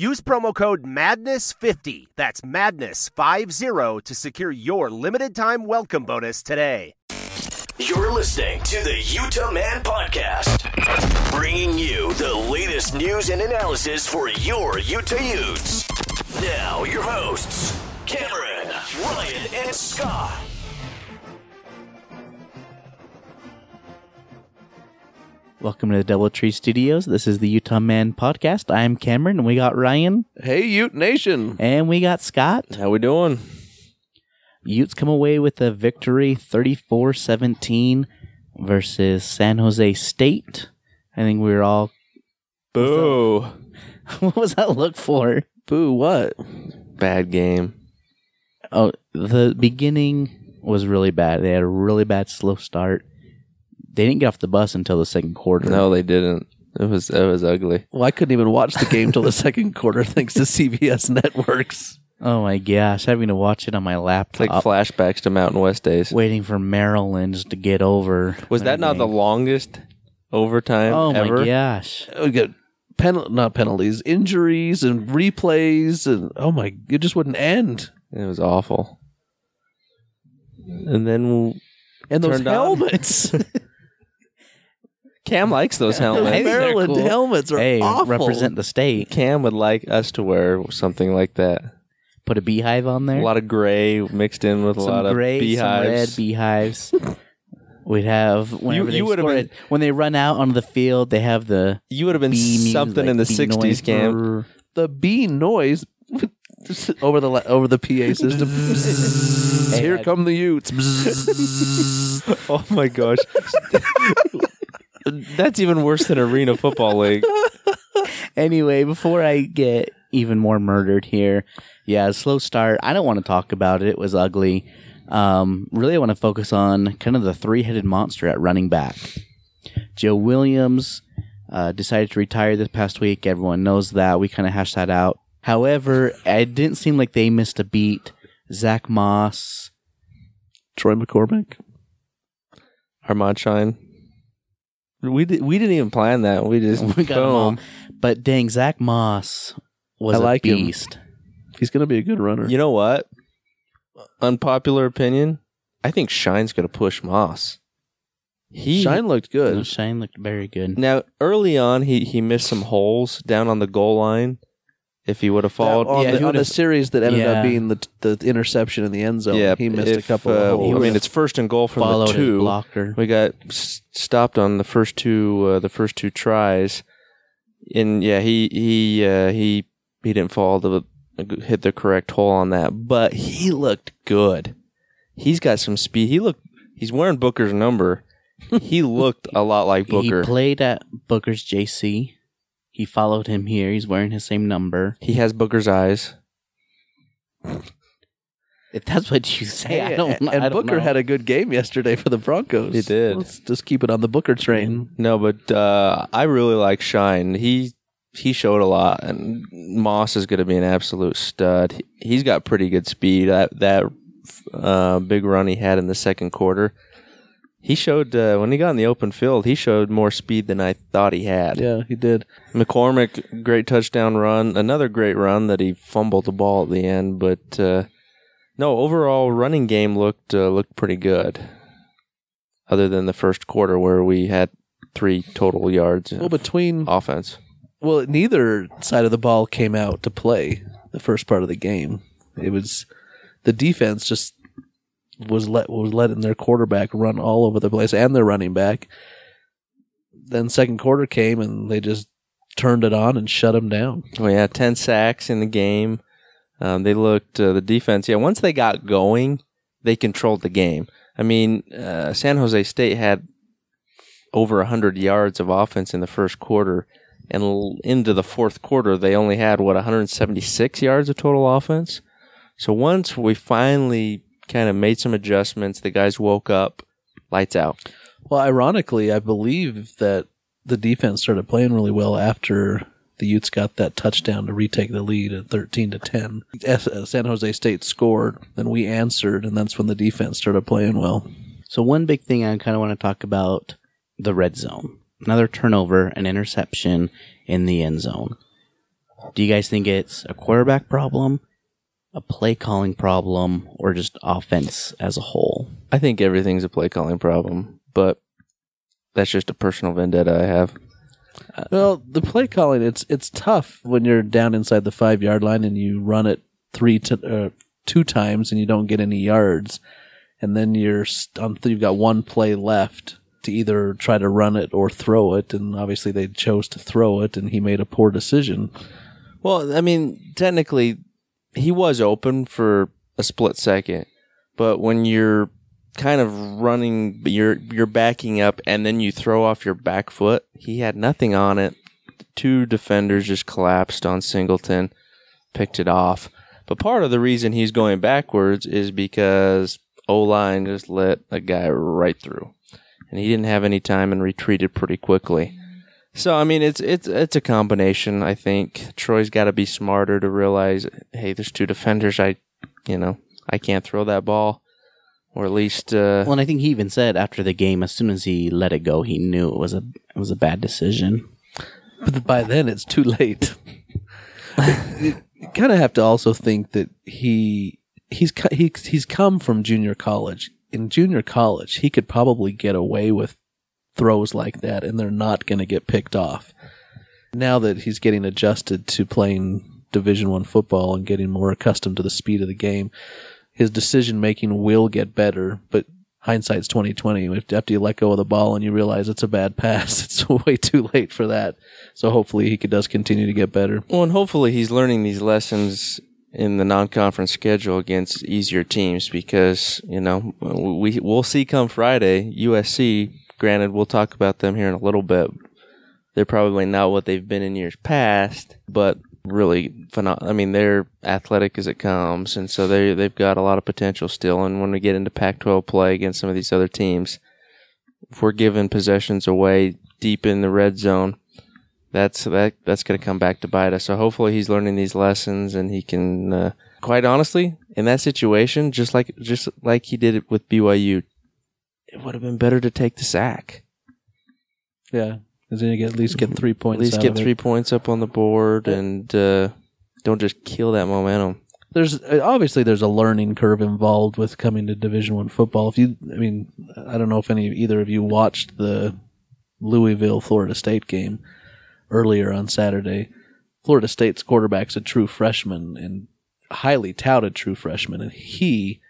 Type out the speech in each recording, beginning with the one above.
Use promo code MADNESS50, that's MADNESS50, to secure your limited time welcome bonus today. You're listening to the Utah Man Podcast, bringing you the latest news and analysis for your Utah Utes. Now, your hosts, Cameron, Ryan, and Scott. Welcome to the Doubletree Studios. This is the Utah Man Podcast. I'm Cameron, and we got Ryan, Hey, Ute Nation. and we got Scott. How we doing? Utes come away with a victory 34 17 versus San Jose State. I think we were all. Boo. what was that look for? Boo, what? Bad game. Oh, the beginning was really bad. They had a really bad slow start. They didn't get off the bus until the second quarter. No, they didn't. It was it was ugly. Well, I couldn't even watch the game till the second quarter thanks to CBS Networks. Oh my gosh, having to watch it on my It's laptop. like flashbacks to Mountain West days. waiting for Maryland's to get over. Was that not the longest overtime Oh ever? my gosh. We got pen- not penalties, injuries and replays and oh my, it just wouldn't end. It was awful. And then And those Turned on. helmets, Cam likes those those helmets. Hey, Maryland cool. helmets are Hey, awful. represent the state. Cam would like us to wear something like that. Put a beehive on there. A lot of gray mixed in with a some lot of gray, beehives. some red beehives. We'd have whenever you they would've been- when they run out onto the field. They have the you would have been something like in the '60s, noise. Cam. The bee noise over the over the PA system. Here come the Utes. Oh my gosh, that's even worse than Arena Football League. anyway, before I get even more murdered here, yeah, slow start. I don't want to talk about it. It was ugly. Um, really, I want to focus on kind of the three-headed monster at running back. Joe Williams uh, decided to retire this past week. Everyone knows that. We kind of hashed that out. However, it didn't seem like they missed a beat. Zach Moss, Troy McCormick. Armand Shyne. We did, we didn't even plan that. We just we got them all. But dang, Zach Moss was I like a him. beast. He's going to be a good runner. You know what? Unpopular opinion. I think Shyne's going to push Moss. He Shyne looked good. Shyne looked very good. now early on he he missed some holes down on the goal line. If he would have followed, on, yeah, the, he on the would've- series that ended Yeah. up being the the interception in the end zone. yeah, he missed a couple uh, of I mean, it's first and goal from Followed the his two. blocker. We got s- stopped on the first two uh, the first two tries, and yeah, he he uh, he he didn't fall the hit the correct hole on that, but he looked good. He's got some speed. He looked. He's wearing Booker's number. He looked a lot like Booker. He played at Booker's JC. He followed him here. He's wearing his same number. He has Booker's eyes. If that's what you say, Hey, I don't. and I don't Booker know. had a good game yesterday for the Broncos. He did. Let's just keep it on the Booker train. No, but uh, I really like Shyne. He he showed a lot, and Moss is going to be an absolute stud. He- He's got pretty good speed. That that uh, big run he had in the second quarter, he showed uh, when he got in the open field. He showed more speed than I thought he had. Yeah, he did. McCormick, great touchdown run. Another great run that he fumbled the ball at the end, but uh, no overall running game looked uh, looked pretty good. Other than the first quarter where we had three total yards Well, between offense. well, neither side of the ball came out to play the first part of the game. It was the defense just was let was letting their quarterback run all over the place and their running back. Then second quarter came and they just turned it on and shut them down. Oh yeah, ten sacks in the game. Um, they looked uh, the defense. Yeah, once they got going, they controlled the game. I mean, uh, San Jose State had over hundred yards of offense in the first quarter, and l- into the fourth quarter, they only had what 176 yards of total offense. So once we finally kind of made some adjustments, the guys woke up, lights out. Well, ironically, I believe that the defense started playing really well after the Utes got that touchdown to retake the lead at 13 to 10. Uh, San Jose State scored, then we answered, and that's when the defense started playing well. So one big thing I kind of want to talk about the red zone. Another turnover, an interception in the end zone. Do you guys think it's a quarterback problem, a play calling problem, or just offense as a whole? I think everything's a play calling problem, but that's just a personal vendetta I have. Well, the play calling it's it's tough when you're down inside the five yard line and you run it three to uh, two times and you don't get any yards, and then you're st- on, you've got one play left to either try to run it or throw it, and obviously they chose to throw it, and he made a poor decision. Well, I mean, technically, he was open for a split second, but when you're kind of running, you're you're backing up, and then you throw off your back foot. He had nothing on it. Two defenders just collapsed on Singleton, picked it off. But part of the reason he's going backwards is because O line just let a guy right through, and he didn't have any time and retreated pretty quickly. So I mean, it's it's it's a combination. I think Troy's got to be smarter to realize, hey, there's two defenders. I, you know, I can't throw that ball, or at least, uh, Well, and I think he even said after the game, as soon as he let it go, he knew it was a it was a bad decision. But by then it's too late. you kind of have to also think that he he's co- he, he's come from junior college. In junior college, he could probably get away with throws like that, and they're not going to get picked off. Now that he's getting adjusted to playing Division One football and getting more accustomed to the speed of the game, his decision making will get better. But hindsight's twenty twenty. After you let go of the ball and you realize it's a bad pass, it's way too late for that. So hopefully he does continue to get better. well, and hopefully he's learning these lessons in the non-conference schedule against easier teams because you know we we'll see come Friday USC. Granted, we'll talk about them here in a little bit. They're probably not what they've been in years past, but really phenom- I mean, they're athletic as it comes, and so they they've got a lot of potential still. And when we get into Pac-12 play against some of these other teams, if we're giving possessions away deep in the red zone, that's that that's going to come back to bite us. So hopefully he's learning these lessons and he can. Uh, quite honestly, in that situation, just like just like he did it with BYU, it would have been better to take the sack. Yeah, because then you get at least get three points. At least get of it. three points up on the board and uh, don't just kill that momentum. There's uh, obviously there's a learning curve involved with coming to Division One football. If you, I mean, I don't know if any either of you watched the Louisville Florida State game earlier on Saturday. Florida State's quarterback's a true freshman and highly touted true freshman, and he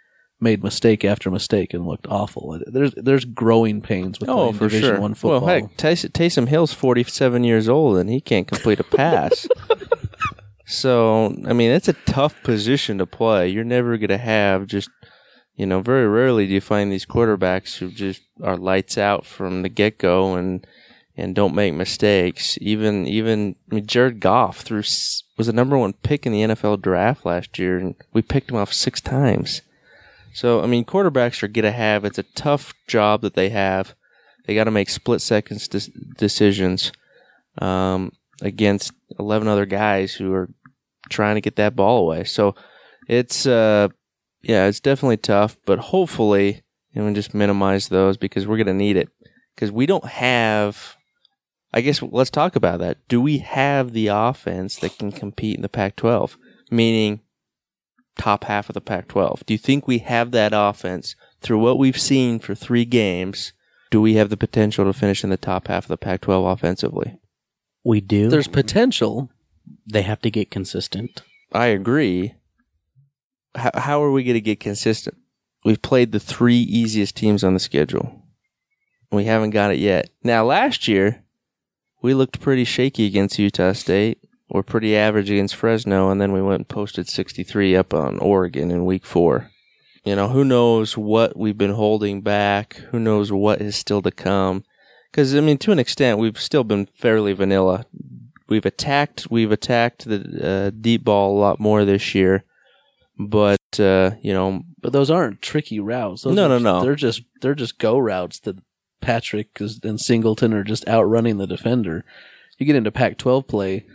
made mistake after mistake and looked awful. There's there's growing pains with Oh, for Division sure. One football. Well, heck, Tays- Taysom Hill's forty-seven years old and he can't complete a pass. so, I mean, it's a tough position to play. You're never going to have just, you know, very rarely do you find these quarterbacks who just are lights out from the get-go and and don't make mistakes. Even even I mean, Jared Goff s- was the number one pick in the NFL draft last year, and we picked him off six times. So I mean, quarterbacks are gonna have. It's a tough job that they have. They got to make split seconds de- decisions um, against eleven other guys who are trying to get that ball away. So it's uh, yeah, it's definitely tough. But hopefully, you know, just minimize those because we're gonna need it because we don't have. I guess let's talk about that. Do we have the offense that can compete in the Pac-12? Meaning top half of the Pac 12. Do you think we have that offense through what we've seen for three games? Do we have the potential to finish in the top half of the Pac 12 offensively? We do. There's potential. they have to get consistent. I agree. How, how are we going to get consistent? We've played the three easiest teams on the schedule. We haven't got it yet. Now, last year, we looked pretty shaky against Utah State. We're pretty average against Fresno, and then we went and posted 63 up on Oregon in week four. You know, who knows what we've been holding back? Who knows what is still to come? Because I mean, to an extent, we've still been fairly vanilla. We've attacked, we've attacked the uh, deep ball a lot more this year, but uh, you know, But those aren't tricky routes. Those No, are no, no. They're just they're just go routes that Patrick and Singleton are just outrunning the defender. You get into Pac-12 play,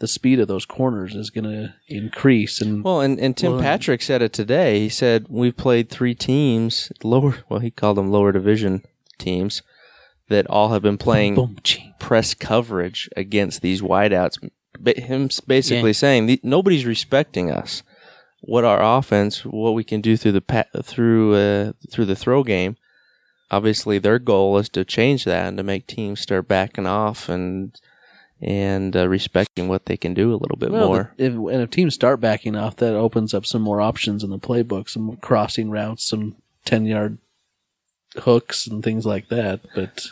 the speed of those corners is going to increase, and Well, and, and Tim Patrick said it today. He said we've played three teams lower. Well, he called them lower division teams that all have been playing boom, press coverage against these wideouts. Ba- Him basically Yeah. saying nobody's respecting us. What our offense, what we can do through the pa- through uh, through the throw game. Obviously, their goal is to change that and to make teams start backing off and and uh, respecting what they can do a little bit Well, more. the- if, and if teams start backing off, that opens up some more options in the playbook, some crossing routes, some ten-yard hooks, and things like that. But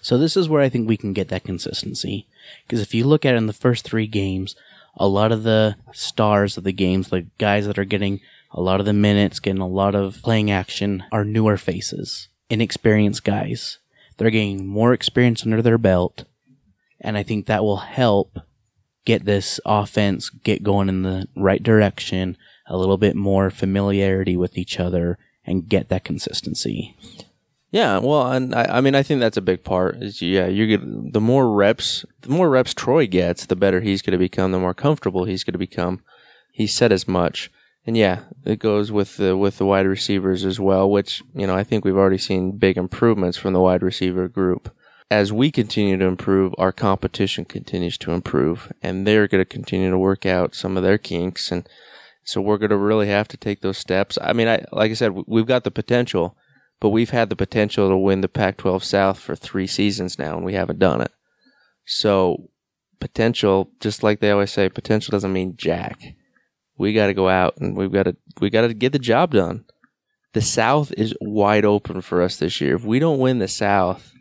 So this is where I think we can get that consistency. Because if you look at it in the first three games, a lot of the stars of the games, the guys that are getting a lot of the minutes, getting a lot of playing action, are newer faces, inexperienced guys. They're getting more experience under their belt, and I think that will help get this offense get going in the right direction, a little bit more familiarity with each other, and get that consistency. Yeah, well, and I, I mean, I think that's a big part. Is yeah, you get the more reps, the more reps Troy gets, the better he's going to become. The more comfortable he's going to become. He said as much, and yeah, it goes with the with the wide receivers as well. Which you know, I think we've already seen big improvements from the wide receiver group. As we continue to improve, our competition continues to improve, and they're going to continue to work out some of their kinks, and so we're going to really have to take those steps. I mean, I like I said, we've got the potential but we've had the potential to win the Pac 12 South for three seasons now, and we haven't done it. So, potential, just like they always say, potential doesn't mean jack. We got to go out and we've got to we got to get the job done. The South is wide open for us this year. If we don't win the South,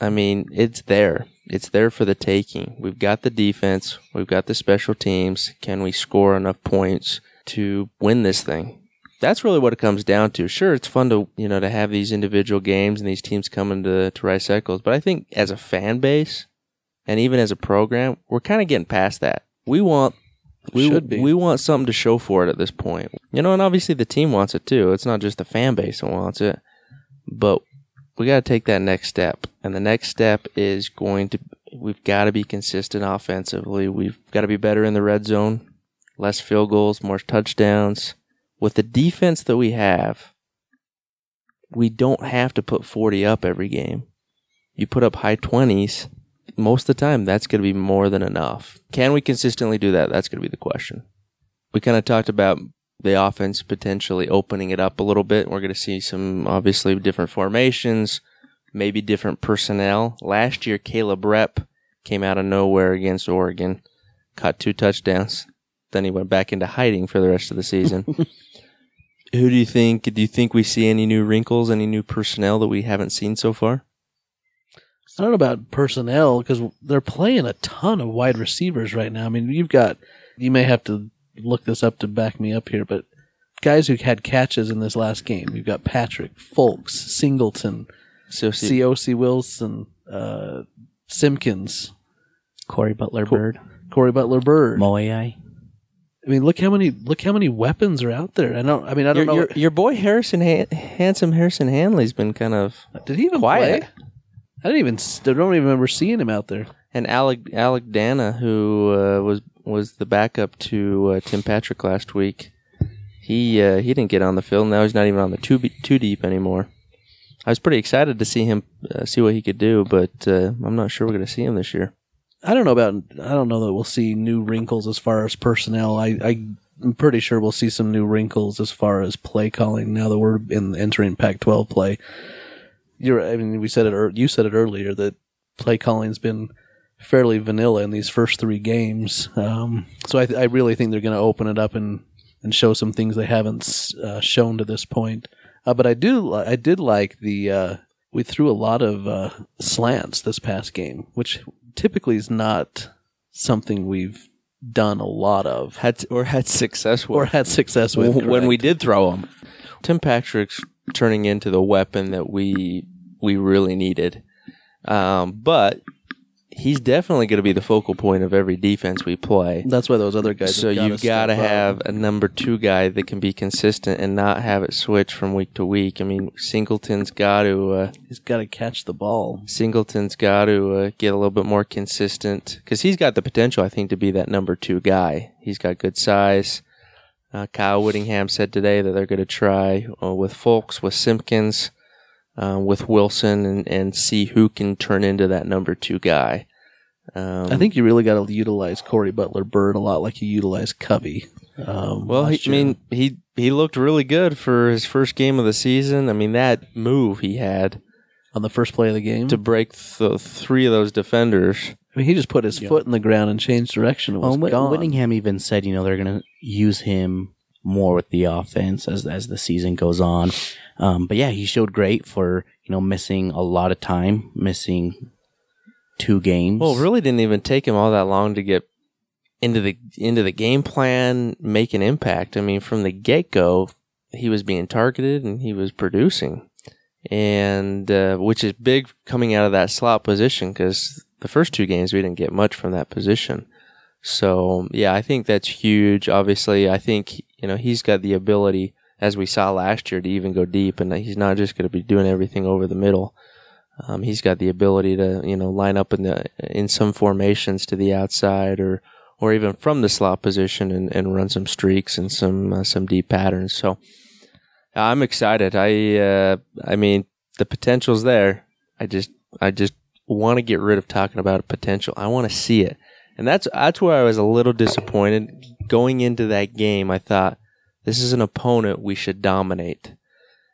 I mean, it's there. It's there for the taking. We've got the defense. We've got the special teams. Can we score enough points to win this thing? that's really what it comes down to. Sure, it's fun to you know to have these individual games and these teams coming to to Rice Eccles, but I think as a fan base and even as a program, we're kind of getting past that. We want we Should be. we want something to show for it at this point. You know, and obviously the team wants it too. It's not just the fan base that wants it, but we got to take that next step, and the next step is going to we've got to be consistent offensively. We've got to be better in the red zone, less field goals, more touchdowns with the defense that we have, we don't have to put 40 up every game. You put up high 20s, most of the time, that's going to be more than enough. Can we consistently do that? That's going to be the question. We kind of talked about the offense potentially opening it up a little bit. We're going to see some obviously different formations, maybe different personnel. Last year, Caleb Rep came out of nowhere against Oregon, caught two touchdowns. Then he went back into hiding for the rest of the season. Who do you think? Do you think we see any new wrinkles, any new personnel that we haven't seen so far? I don't know about personnel because they're playing a ton of wide receivers right now. I mean, you've got you may have to look this up to back me up here, but guys who had catches in this last game, you've got Patrick, Fulks, Singleton, So C.O.C. Wilson, uh, Simpkins, Corey Butler Cool. Bird, Cory Butler-Byrd. Moai. I mean, look how many look how many weapons are out there. I don't. I mean, I don't your, know. your, your boy Harrison, Han- handsome Harrison Handley's been kind of did he even quiet. play? I didn't even. I don't even remember seeing him out there. And Alec Alec Dana, who uh, was was the backup to uh, Tim Patrick last week, he uh, he didn't get on the field. Now he's not even on the two be- two deep anymore. I was pretty excited to see him uh, see what he could do, but uh, I'm not sure we're going to see him this year. I don't know about. I don't know that we'll see new wrinkles as far as personnel. I, I I'm pretty sure we'll see some new wrinkles as far as play calling now that we're in entering Pac-12 play. You're. I mean, we said it. You said it earlier that play calling's been fairly vanilla in these first three games. Um, so I, I really think they're going to open it up and and show some things they haven't uh, shown to this point. Uh, but I do. li- I did like the. Uh, we threw a lot of uh, slants this past game, which typically is not something we've done a lot of Had or had success with or had success with. when we did throw them. Tim Patrick's turning into the weapon that we we really needed, um, but he's definitely going to be the focal point of every defense we play. That's why those other guys. So you've got to have a number two guy that can be consistent and not have it switch from week to week. I mean, Singleton's got to. Uh, He's got to catch the ball. Singleton's got to uh, get a little bit more consistent because he's got the potential, I think, to be that number two guy. He's got good size. Uh, Kyle Whittingham said today that they're going to try uh, with Fulks, with Simpkins, uh, with Wilson, and, and see who can turn into that number two guy. Um, I think you really got to utilize Cory Butler-Byrd a lot, like you utilize Covey. Um, Well, he, I mean, he he looked really good for his first game of the season. I mean, that move he had on the first play of the game, to break th- three of those defenders. I mean, he just put his foot in the ground and changed direction. It was Well, Whit- gone. Whittingham even said, you know, they're going to use him more with the offense as as the season goes on. Um, but yeah, he showed great for you know missing a lot of time, missing two games. Well, it really didn't even take him all that long to get into the into the game plan, make an impact. I mean, from the get go, he was being targeted and he was producing, and uh, which is big coming out of that slot position because the first two games we didn't get much from that position. So yeah, I think that's huge. Obviously, I think you know he's got the ability, as we saw last year, to even go deep, and he's not just going to be doing everything over the middle. Um, he's got the ability to you know line up in the in some formations to the outside or or even from the slot position and, and run some streaks and some uh, some deep patterns. So I'm excited. I uh, I mean the potential's there. I just I just want to get rid of talking about potential. I want to see it, and that's that's where I was a little disappointed going into that game. I thought this is an opponent we should dominate.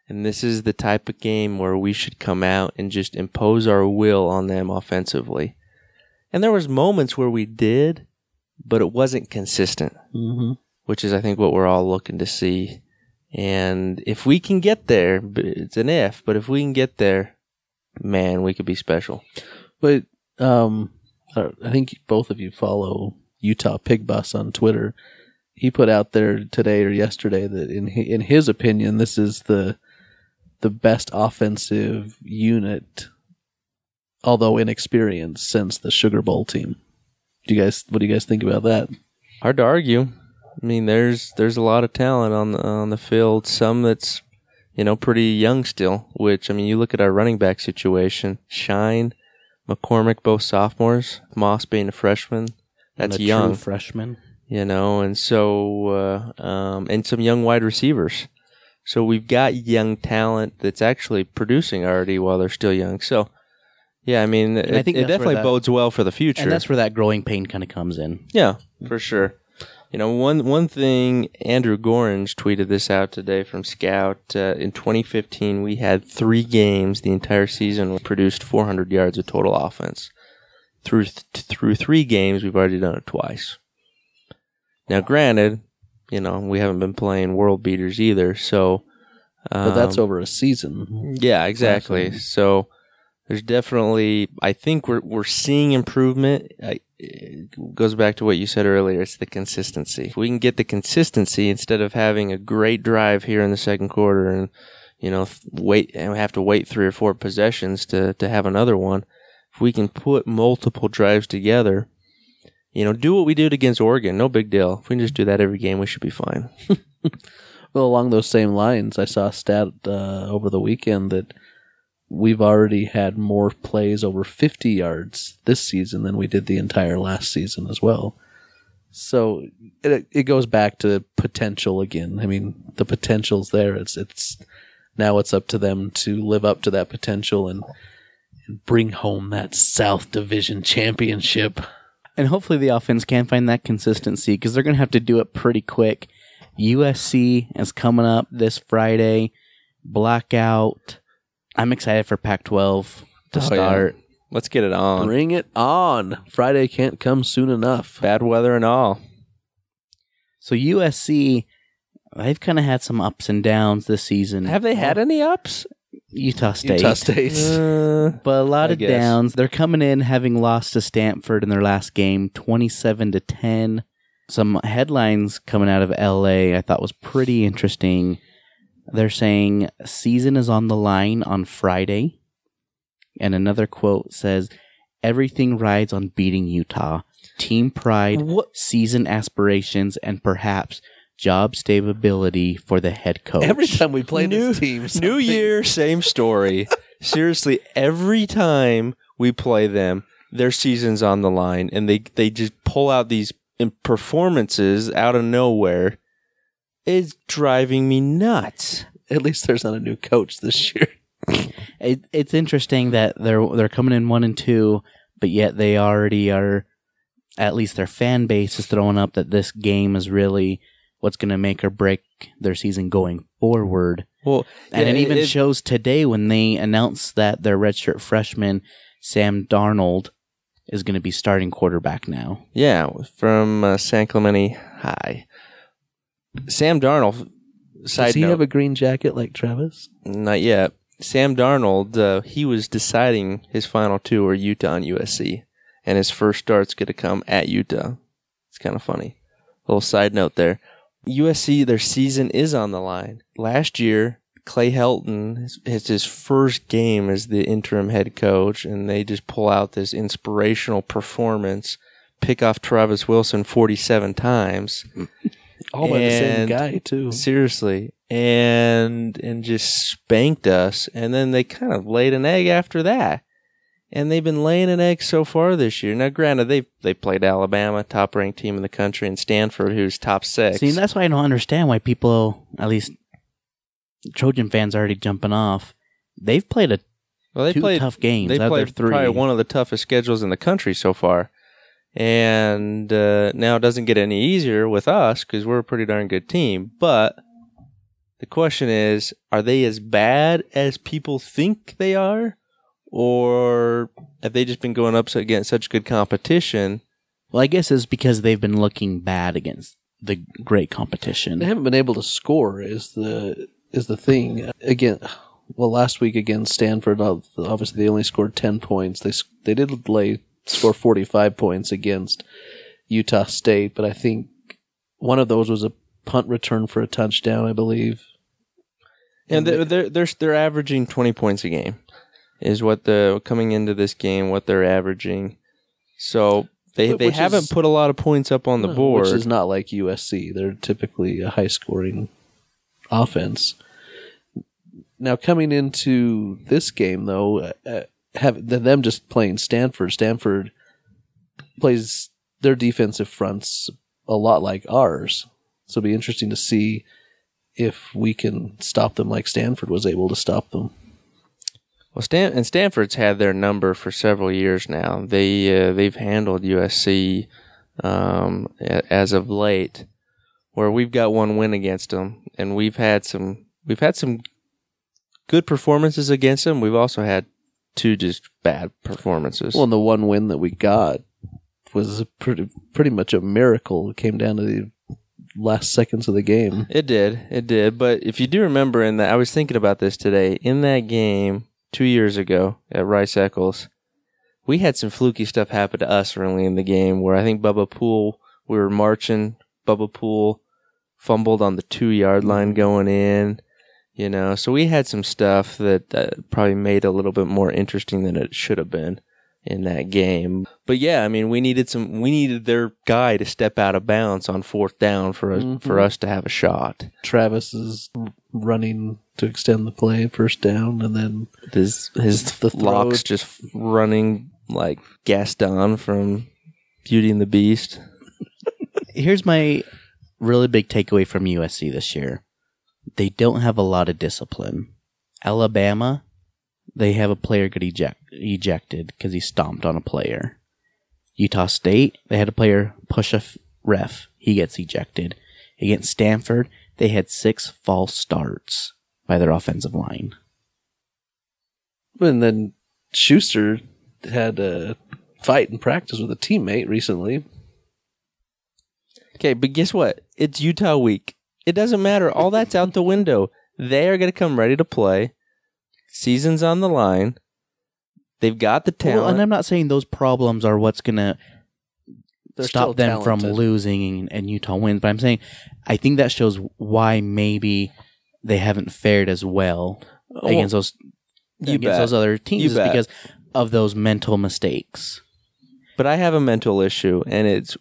And this is the type of game where we should come out and just impose our will on them offensively. And there was moments where we did, but it wasn't consistent, hmm which is I think what we're all looking to see. And if we can get there, it's an if, but if we can get there, man, we could be special. But um, Uh, I think both of you follow Utah Pig Bus on Twitter. He put out there today or yesterday that in in his opinion, this is the the best offensive unit, although inexperienced, since the Sugar Bowl team. Do you guys? What do you guys think about that? Hard to argue. I mean, there's there's a lot of talent on the on the field. Some that's you know pretty young still. Which I mean, you look at our running back situation: Shyne, McCormick, both sophomores. Moss being a freshman. That's a young, freshman. you know, and so uh, um, and some young wide receivers. So we've got young talent that's actually producing already while they're still young. So yeah, I mean, it, I think it definitely that- bodes well for the future. And that's where that growing pain kind of comes in. Yeah, for sure. You know, one one thing Andrew Gorringe tweeted this out today from Scout. Uh, in 2015, we had three games the entire season we produced 400 yards of total offense. Through th- through three games, we've already done it twice. Now, granted, you know we haven't been playing world beaters either, so. But that's um, over a season. yeah, exactly. So there's definitely, I think we're we're seeing improvement. I, goes back to what you said earlier. It's the consistency. If we can get the consistency instead of having a great drive here in the second quarter and you know wait and have to wait three or four possessions to to have another one. If we can put multiple drives together, you know, do what we did against Oregon. No big deal. If we can just do that every game, we should be fine. Well, along those same lines, I saw a stat uh, over the weekend that we've already had more plays over 50 yards this season than we did the entire last season as well. So it it goes back to potential again. I mean, the potential's there. It's it's now it's up to them to live up to that potential and, and bring home that South Division championship. And hopefully the offense can find that consistency because they're going to have to do it pretty quick. USC is coming up this Friday. Blackout. I'm excited for Pac 12 to Oh, yeah. start. Let's get it on. Bring it on! Friday can't come soon enough. Bad weather and all. So USC, they've kind of had some ups and downs this season. Have they had any ups? Utah State. Utah State. Uh, But a lot I of guess. downs. They're coming in having lost to Stanford in their last game, 27 to 10. Some headlines coming out of LA I thought was pretty interesting. They're saying season is on the line on Friday. And another quote says everything rides on beating Utah. Team pride, What? season aspirations, and perhaps job stability for the head coach. Every time we play New- this team, New Year, same story. Seriously, every time we play them, their season's on the line, and they they just pull out these performances out of nowhere. It's driving me nuts. At least there's not a new coach this year. it, it's interesting that they're they're coming in one and two, but yet they already are. At least their fan base is throwing up that this game is really what's going to make or break their season going forward. Well, And yeah, it even it- shows today when they announced that their redshirt freshman Sam Darnold is going to be starting quarterback now. Yeah, from uh, San Clemente High. Sam Darnold. Side Does he note, have a green jacket like Travis? not yet. Sam Darnold, uh, he was deciding his final two are Utah and USC, and his first start's going to come at Utah. It's kind of funny. A little side note there. USC, their season is on the line. Last year, Clay Helton, it's- it's his first game as the interim head coach, and they just pull out this inspirational performance, pick off Travis Wilson 47 times. All by the same guy too. Seriously. And and just spanked us. And then they kind of laid an egg after that. And they've been laying an egg so far this year. Now granted they they played Alabama, top ranked team in the country, and Stanford, who's top six. See, that's why I don't understand why people, at least Trojan fans, are already jumping off. They've played a well, they two played tough games. They out of their played three. probably one of the toughest schedules in the country so far. And uh, now it doesn't get any easier with us because we're a pretty darn good team. But the question is, are they as bad as people think they are? Or have they just been going up against such good competition? Well, I guess it's because they've been looking bad against the great competition. They haven't been able to score is the is the thing. Again, well, last week against Stanford, obviously they only scored ten points. They s- they did lay score forty five points against Utah State, but I think one of those was a punt return for a touchdown, I believe. And they're they're they're, they're averaging twenty points a game, is what the coming into this game what they're averaging. So they they which haven't is- put a lot of points up on the No, board. which is not like USC. They're typically a high scoring offense. Now coming into this game though, uh, uh, have them just playing Stanford. Stanford plays their defensive fronts a lot like ours, so it'll be interesting to see if we can stop them like Stanford was able to stop them. Well, Stan and Stanford's had their number for several years now. They uh, they've handled USC um, as of late, where we've got one win against them, and we've had some we've had some good performances against them. We've also had two just bad performances. Well, and the one win that we got was pretty pretty much a miracle. It came down to the last seconds of the game. It did. It did. But if you do remember in that I was thinking about this today, in that game two years ago at Rice Eccles, we had some fluky stuff happen to us early in the game where I think Bubba Poole we were marching, Bubba Poole fumbled on the two yard line going in. You know, so we had some stuff that uh, probably made it a little bit more interesting than it should have been in that game. But yeah, I mean, we needed some. We needed their guy to step out of bounds on fourth down for us for Mhm. us to have a shot. Travis is running to extend the play, first down, and then His his The throw- locks just running like Gaston from Beauty and the Beast. Here's my really big takeaway from USC this year. They don't have a lot of discipline. Alabama, they have a player get eject, ejected because he stomped on a player. Utah State, they had a player push a f- ref. He gets ejected. Against Stanford, they had six false starts by their offensive line. and then Schuster had a fight in practice with a teammate recently. Okay, but guess what? It's Utah week. It doesn't matter. All that's out the window. They are going to come ready to play. Season's on the line. They've got the talent. Well, and I'm not saying those problems are what's gonna They're stop them from losing and Utah wins, but I'm saying I think that shows why maybe they haven't fared as well Oh, against those you against bet. those other teams You is bet. because of those mental mistakes. But I have a mental issue, and it's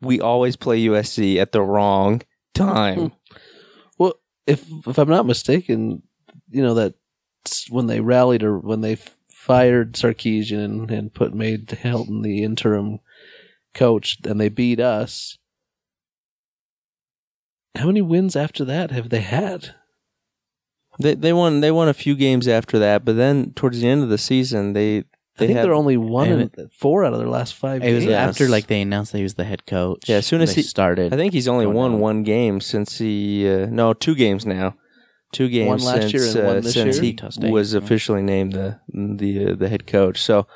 we always play USC at the wrong time. Hmm. Well, if if I'm not mistaken, you know that when they rallied or when they fired Sarkisian and, and put made Helton the interim coach, and they beat us. How many wins after that have they had? They they won they won a few games after that, but then towards the end of the season, they I think had, they're only one I in four out of their last five It was games. after like they announced that he was the head coach. Yeah, as soon as they he- started. I think he's only won down. one game since he uh, no two games now, two games One last since, year and uh, one this since year? he State, was yeah. officially named the the uh, the head coach. So,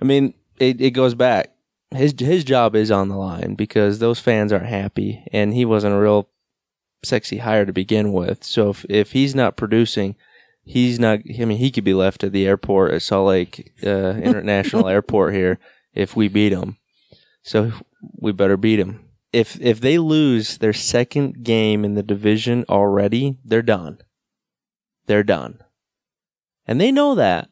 I mean, it it goes back. His his job is on the line because those fans aren't happy, and he wasn't a real sexy hire to begin with. So if if he's not producing. He's not. I mean, he could be left at the airport at Salt Lake uh, International Airport here if we beat him. So we better beat him. If if they lose their second game in the division already, they're done. They're done. And they know that.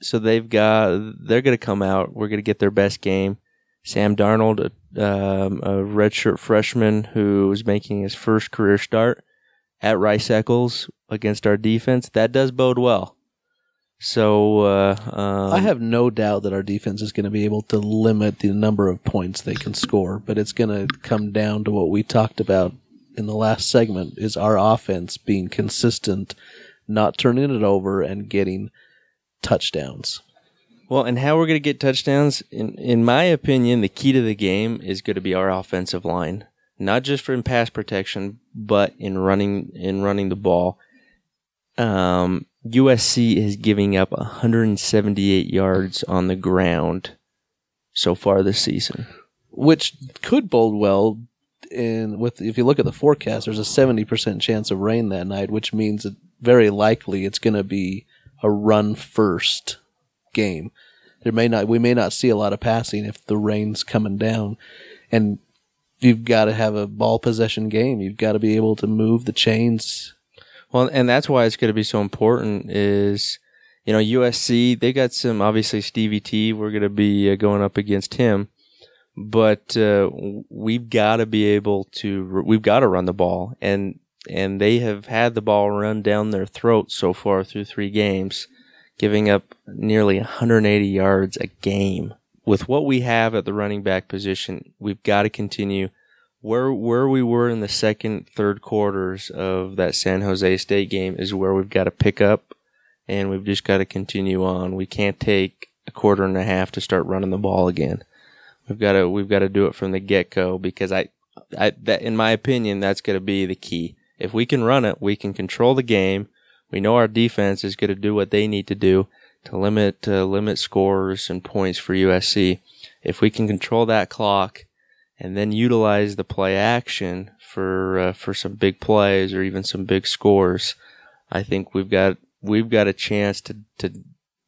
So they've got they're going to come out. We're going to get their best game. Sam Darnold, um, a redshirt freshman who is making his first career start at Rice Eccles against our defense, that does bode well. So uh, um, I have no doubt that our defense is going to be able to limit the number of points they can score, but it's going to come down to what we talked about in the last segment is our offense being consistent, not turning it over and getting touchdowns. Well, and how we're going to get touchdowns, in in my opinion, the key to the game is going to be our offensive line, not just for in pass protection, but in running in running the ball. Um, USC is giving up 178 yards on the ground so far this season. which could bode well. In with if you look at the forecast, there's a seventy percent chance of rain that night, which means that very likely it's going to be a run first game. There may not we may not see a lot of passing if the rain's coming down, and you've got to have a ball possession game. You've got to be able to move the chains. Well, and that's why it's going to be so important. Is you know USC they got some obviously Stevie T. We're going to be uh, going up against him, but uh, we've got to be able to we've got to run the ball, and and they have had the ball run down their throat so far through three games, giving up nearly 180 yards a game. With what we have at the running back position, we've got to continue where where we were in the second, third quarters of that San Jose State game is where we've got to pick up, and we've just got to continue on. We can't take a quarter and a half to start running the ball again. We've got to we've got to do it from the get go because I, I that in my opinion that's going to be the key. If we can run it, we can control the game. We know our defense is going to do what they need to do to limit to limit scores and points for USC. If we can control that clock and then utilize the play action for uh, for some big plays or even some big scores, I think we've got we've got a chance to to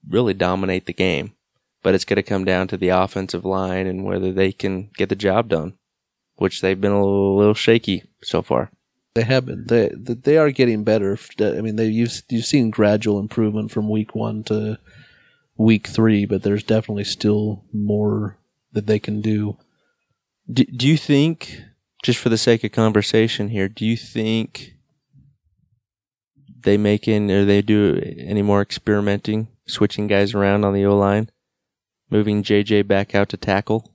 really dominate the game. But it's going to come down to the offensive line and whether they can get the job done, which they've been a little, shaky so far. They have been. They they are getting better. I mean, they you've you've seen gradual improvement from week one to week three, but there's definitely still more that they can do. Do, do you think, just for the sake of conversation here, do you think they make in or they do any more experimenting, switching guys around on the O line, moving JJ back out to tackle?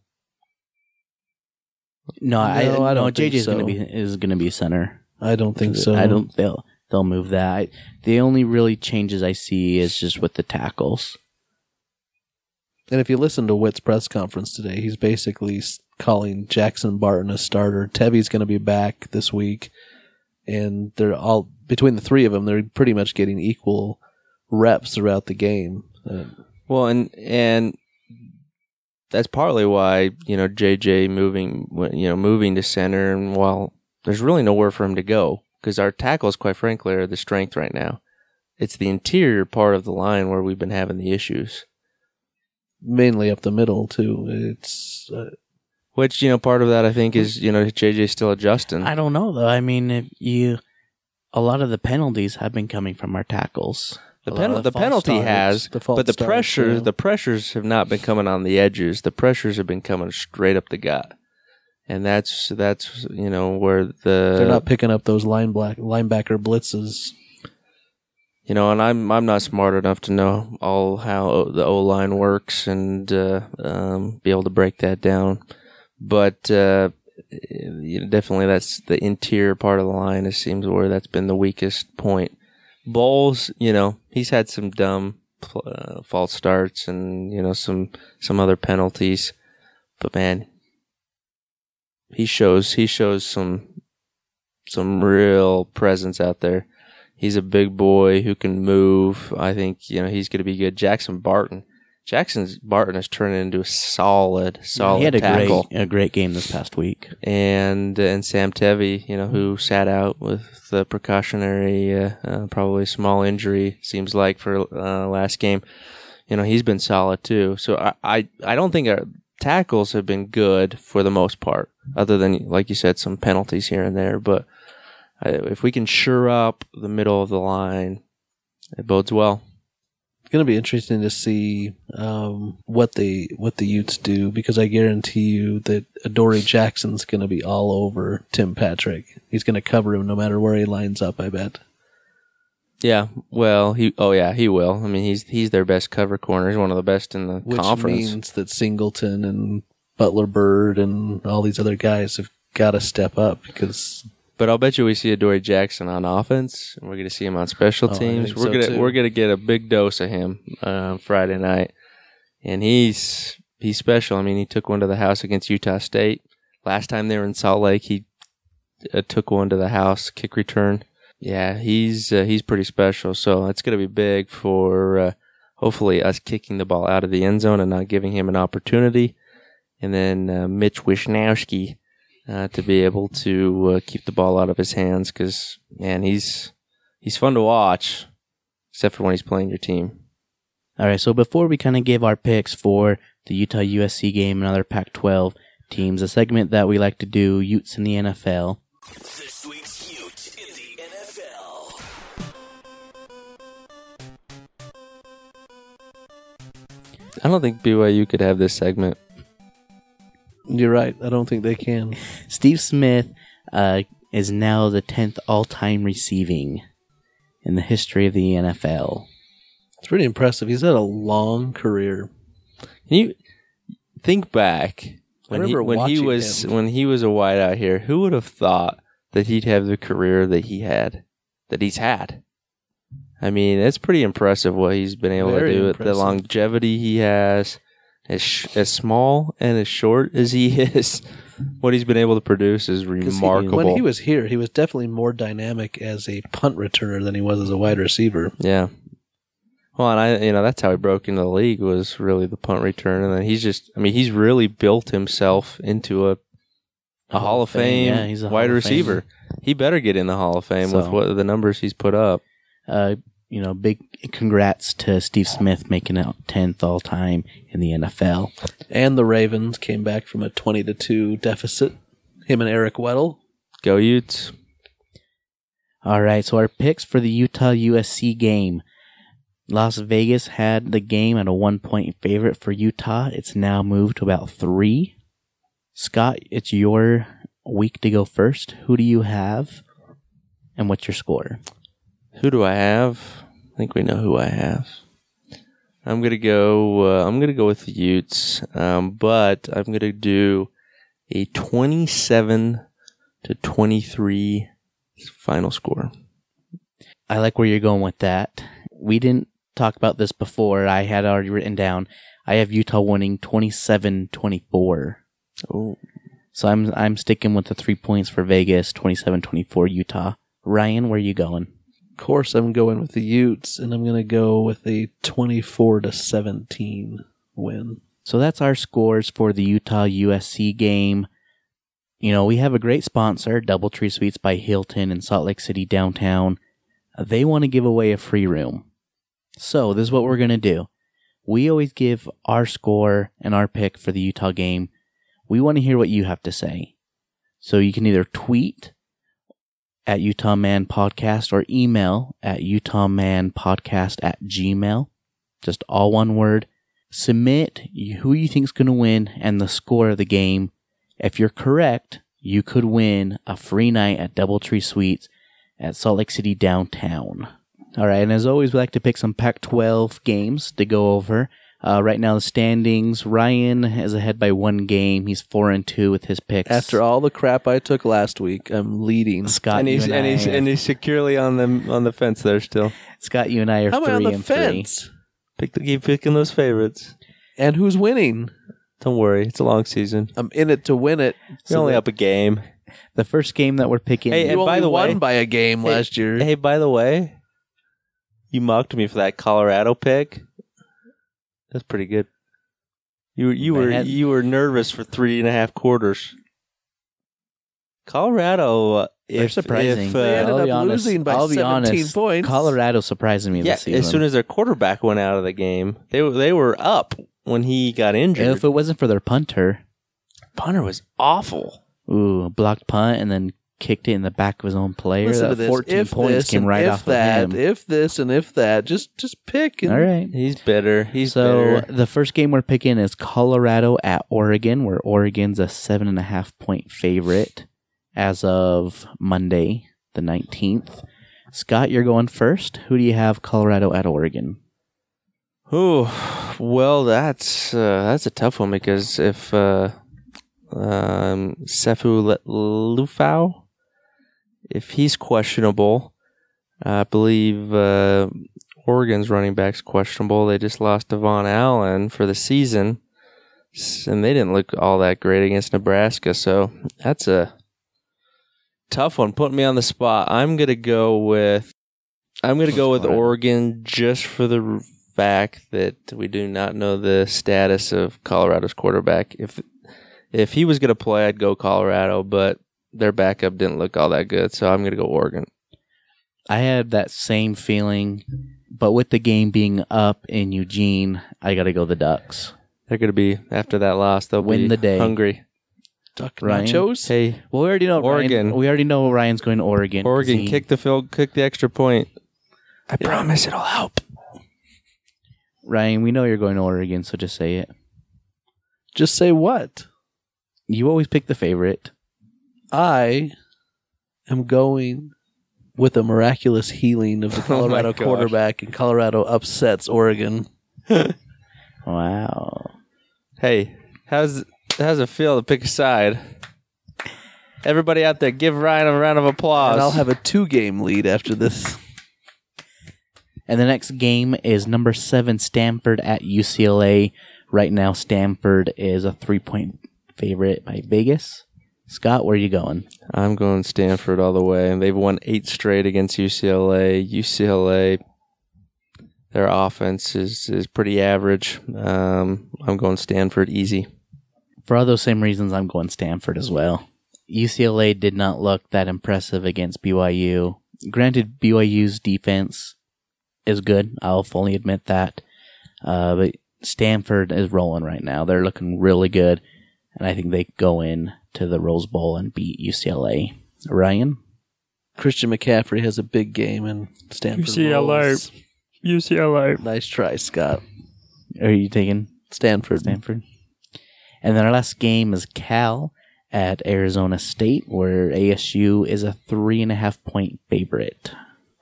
No, I, No, I no, don't think JJ is going to so. be is going to be center. I don't think so. I don't. They'll they'll move that. I, the only really changes I see is just with the tackles. And if you listen to Whitt's press conference today, he's basically s- calling Jackson Barton a starter. Tevi's going to be back this week, and they're all between the three of them. They're pretty much getting equal reps throughout the game. Uh, Well, and and that's partly why you know JJ moving you know moving to center, and while there's really nowhere for him to go because our tackles, quite frankly, are the strength right now. it's the interior part of the line where we've been having the issues. Mainly up the middle too. It's uh, Which you know, part of that I think is you know JJ still adjusting. I don't know though. I mean, if you, a lot of the penalties have been coming from our tackles. The, A lot penal- the penalty starts. has, the but the starts, pressures, the pressures have not been coming on the edges. The pressures have been coming straight up the gut, and that's that's you know where the they're not picking up those line black linebacker blitzes. you know, and I'm I'm not smart enough to know all how the O line works and uh, um, be able to break that down, but uh, you know, definitely that's the interior part of the line. It seems where that's been the weakest point. Bolles, you know, he's had some dumb uh, false starts and you know some some other penalties, but man, he shows he shows some some real presence out there. He's a big boy who can move. I think you know he's going to be good. Jackson Barton, Jackson's Barton has turned into a solid, solid he had a tackle great, a great game this past week. and and Sam Tevi, you know, who sat out with the precautionary, uh, uh, probably small injury, seems like for uh, last game. You know, he's been solid too. So I, I I don't think our tackles have been good for the most part, other than like you said, some penalties here and there. But uh, if we can sure up the middle of the line, it bodes well. It's going to be interesting to see um, what they what the Utes do because I guarantee you that Adoree Jackson's going to be all over Tim Patrick. He's going to cover him no matter where he lines up. I bet. Yeah, well, he oh yeah, he will. I mean, he's he's their best cover corner. He's one of the best in the Which conference. means that Singleton and Butler-Byrd and all these other guys have got to step up because But I'll bet you we see Adoree Jackson on offense, and we're going to see him on special Oh, I teams. think We're so, gonna too. we're gonna get a big dose of him uh, Friday night, and he's he's special. I mean, he took one to the house against Utah State last time they were in Salt Lake. He uh, took one to the house kick return. Yeah, he's uh, he's pretty special. So it's going to be big for uh, hopefully us kicking the ball out of the end zone and not giving him an opportunity, and then uh, Mitch Wishnowsky uh, to be able to uh, keep the ball out of his hands because man, he's he's fun to watch, except for when he's playing your team. All right, so before we kind of give our picks for the Utah USC game and other Pac 12 teams, a segment that we like to do, Utes in the NFL. This week's Ute in the NFL. I don't think BYU could have this segment. You're right. I don't think they can. Steve Smith uh, is now the 10th all time receiving in the history of the NFL. It's pretty impressive. He's had a long career. Can you think back when he, when he was him. when he was a wide out here? Who would have thought that he'd have the career that he had, that he's had? I mean, it's pretty impressive what he's been able Very to do. The longevity he has, as sh- as small and as short as he is, what he's been able to produce is 'Cause he- remarkable. when he was here, he was definitely more dynamic as a punt returner than he was as a wide receiver. Yeah. Well, and I, you know, that's how he broke into the league was really the punt return, and then he's just, I mean, he's really built himself into a a Hall of Fame, Yeah, he's a wide Hall of receiver. He better get in the Hall of Fame with So- what the numbers he's put up. Uh, you know, big congrats to Steve Smith making it 10th all time in the NFL. And the Ravens came back from a twenty to two deficit. Him and Eric Weddle. Go Utes! All right, so our picks for the Utah USC game. Las Vegas had the game at a one point favorite for Utah. It's now moved to about three. Scott, it's your week to go first. Who do you have? And what's your score? Who do I have? I think we know who I have. I'm gonna go. Uh, I'm gonna go with the Utes, um, but I'm gonna do a 27 to 23 final score. I like where you're going with that. We didn't talk about this before. I had already written down. I have Utah winning 27-24. Oh, So I'm I'm sticking with the 3 points for Vegas, 27-24 Utah. Ryan, where are you going? Course, I'm going with the Utes, and I'm going to go with a twenty-four to seventeen win. So that's our scores for the Utah USC game. You know, we have a great sponsor, Doubletree Suites by Hilton in Salt Lake City downtown. they want to give away a free room. So this is what we're gonna do. We always give our score and our pick for the Utah game. We want to hear what you have to say. So you can either tweet at Utah Man Podcast or email at Utah Man Podcast at Gmail. Just all one word. Submit who you think's going to win and the score of the game. If you're correct, you could win a free night at Doubletree Suites at Salt Lake City downtown. All right, and as always, we like to pick some Pac-12 games to go over. Uh, right now, the standings: Ryan is ahead by one game. He's four and two with his picks. After all the crap I took last week, I'm leading. Scott, and you he's and, and I, he's and he's securely on the on the fence there still. Scott, you and I are How am three I on the and three. Pick the, keep picking those favorites. And who's winning? Don't worry, it's a long season. I'm in it to win it. You're only that- up a game. The first game that we're picking. Hey, You and only by the won by a game Hey, last year. Hey, by the way, you mocked me for that Colorado pick. That's pretty good. You you were Bad. you were nervous for three and a half quarters. Colorado, uh, They're if, surprising. If, They uh, ended I'll up be honest. losing by I'll be 17 honest. points. Colorado surprising me yeah, this season. as soon as their quarterback went out of the game, they were they were up when he got injured. if it wasn't for their punter, punter was awful. ooh, blocked punt and then kicked it in the back of his own player. Listen that to this. 14 if points this came and right if off that, of him. if this and if that, just just pick. And All right. He's better. He's so bitter. the first game we're picking is Colorado at Oregon, where Oregon's a seven and a half point favorite as of Monday, the nineteenth. Scott, you're going first. Who do you have? Colorado at Oregon. Ooh, well, that's uh, that's a tough one because if uh, um, Sefo Liufau, if he's questionable, I believe uh, Oregon's running back's questionable. They just lost Devon Allen for the season, and they didn't look all that great against Nebraska. So that's a tough one. Putting me on the spot. I'm gonna go with I'm gonna go with Oregon just for the fact that we do not know the status of Colorado's quarterback. If if he was gonna play, I'd go Colorado, but their backup didn't look all that good, so I'm gonna go Oregon. I had that same feeling, but with the game being up in Eugene, I got to go the Ducks. They're gonna be after that loss. They'll Win be the day. hungry. Duck Ryan? nachos. Hey, Well, we already know Oregon. Ryan, we already know Ryan's going to Oregon. Oregon, he- kick the field, kick the extra point. I promise it'll help. Ryan, we know you're going to Oregon, so just say it. Just say what? You always pick the favorite. I am going with a miraculous healing of the Oh Colorado gosh. quarterback, and Colorado upsets Oregon. Wow. Hey, how's how's it feel to pick a side? Everybody out there, give Ryan a round of applause. And I'll have a two-game lead after this. And the next game is number seven, Stanford at UCLA. Right now, Stanford is a three point favorite by Vegas. Scott, where are you going? I'm going Stanford all the way. and They've won eight straight against UCLA. UCLA, their offense is is pretty average. Um, I'm going Stanford easy. For all those same reasons, I'm going Stanford as well. UCLA did not look that impressive against BYU. Granted, BYU's defense is good. I'll fully admit that. Uh, but Stanford is rolling right now. They're looking really good. And I think they go in to the Rose Bowl and beat UCLA. Ryan? Christian McCaffrey has a big game, in Stanford UCLA. rolls. UCLA. Nice try, Scott. Are you taking Stanford. Stanford? And then our last game is Cal at Arizona State, where ASU is a three and a half point favorite.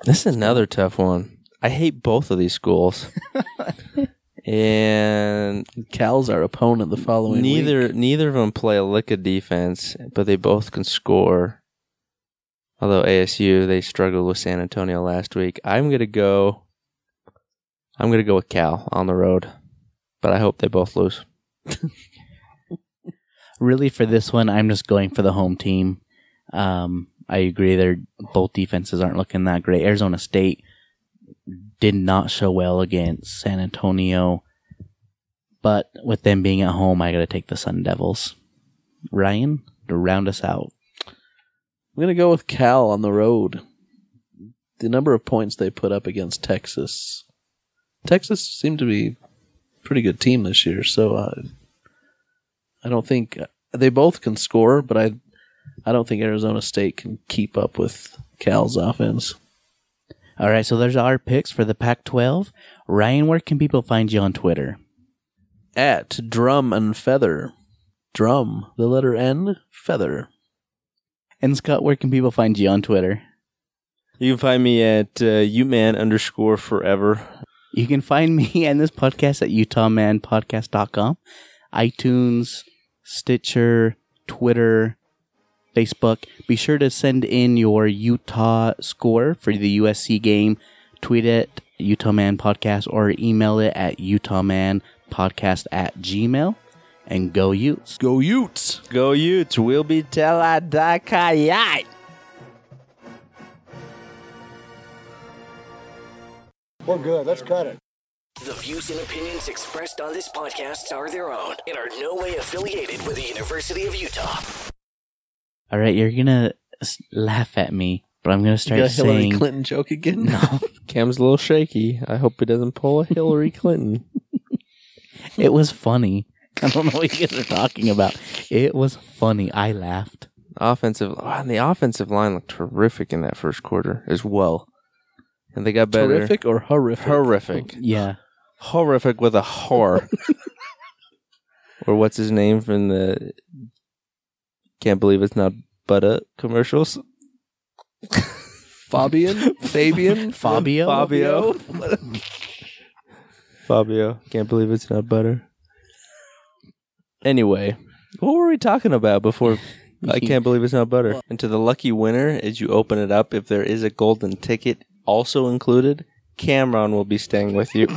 This is another tough one. I hate both of these schools. and Cal's our opponent the following neither week. neither of them play a lick of defense, but they both can score. Although ASU they struggled with San Antonio last week. I'm gonna go. I'm gonna go with Cal on the road, but I hope they both lose. Really, for this one, I'm just going for the home team. Um, I agree. They're both defenses aren't looking that great. Arizona State did not show well against San Antonio, but with them being at home, I got to take the Sun Devils. Ryan, to round us out. I'm going to go with Cal on the road. the number of points they put up against Texas. Texas seemed to be a pretty good team this year, so uh, I don't think they both can score, but I I don't think Arizona State can keep up with Cal's offense. All right, so there's our picks for the Pac 12. Ryan, where can people find you on Twitter? At Drum and Feather. Drum, the letter N, Feather. And Scott, where can people find you on Twitter? You can find me at uh, uman underscore forever. You can find me and this podcast at utahmanpodcast.com, iTunes, Stitcher, Twitter, Facebook. Be sure to send in your Utah score for the USC game. Tweet it, Utah Man Podcast, or email it at utahmanpodcast at gmail. And go Utes. Go Utes! Go Utes. We'll be teladakayai. We're good. Let's cut it. The views and opinions expressed on this podcast are their own and are no way affiliated with the University of Utah. All right, you're going to laugh at me, but I'm going to You start got a Hillary saying. Clinton joke again? No, Cam's a little shaky. I hope he doesn't pull a Hillary Clinton. it was funny. I don't know what you guys are talking about. It was funny. I laughed. offensive oh, and the offensive line looked terrific in that first quarter as well. And they got better. Terrific or horrific? Horrific. Yeah. Horrific with a whore. or what's his name from the Can't believe it's not butter commercials. Fabian? Fabian? Fabio? Fabio. Fabio. Can't believe it's not butter. Anyway, what were we talking about before? I can't believe it's not butter. And to the lucky winner, as you open it up, if there is a golden ticket also included, Cameron will be staying with you.